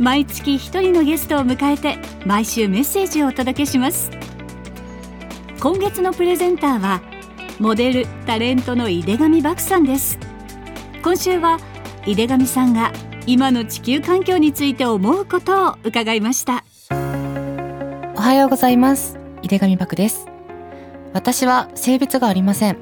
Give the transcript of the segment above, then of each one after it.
毎月一人のゲストを迎えて毎週メッセージをお届けします。今月のプレゼンターはモデルタレントの井出上漠さんです。今週は井出上さんが今の地球環境について思うことを伺いました。おはようございます。井出上漠です。私は性別がありません。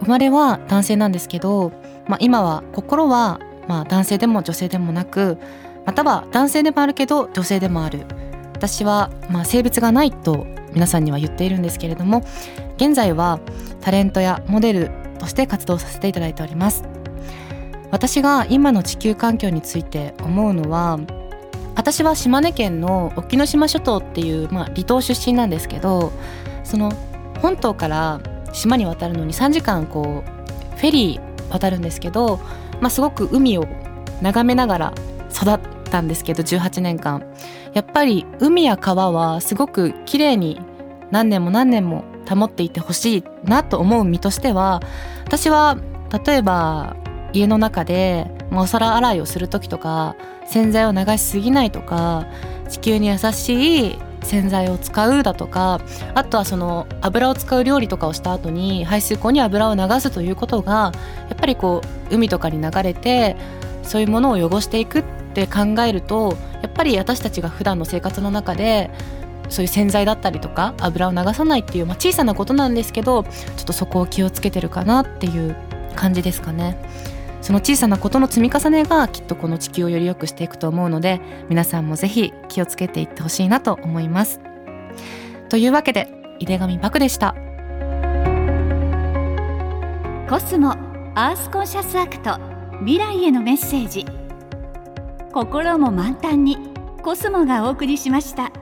生まれは男性なんですけど、まあ、今は心はまあ男性でも女性でもなくまたは男性でもあるけど女性でもある。私はまあ性別がないと皆さんには言っているんですけれども現在はタレントやモデルとして活動させていただいております。私が今の地球環境について思うのは私は島根県の沖ノ島諸島っていう、まあ、離島出身なんですけどその本島から島に渡るのに3時間こうフェリー渡るんですけど、まあ、すごく海を眺めながら育ったんですけど18年間。やっぱり海や川はすごく綺麗に何年も何年も保っていてほしいなと思う身としては私は例えば家の中でお皿洗いをする時とか洗剤を流しすぎないとか地球に優しい洗剤を使うだとかあとはその油を使う料理とかをした後に排水口に油を流すということがやっぱりこう海とかに流れてそういうものを汚していくっって考えるとやっぱり私たちが普段の生活の中でそういう洗剤だったりとか油を流さないっていう、まあ、小さなことなんですけどちょっとそこを気をつけてるかなっていう感じですかね。その小さなことの積み重ねがきっとこの地球をより良くしていくと思うので皆さんもぜひ気をつけていってほしいなと思います。というわけで井手上漠でした。コスモアースコンシャスアクト未来へのメッセージ心も満タンにコスモがお送りしました。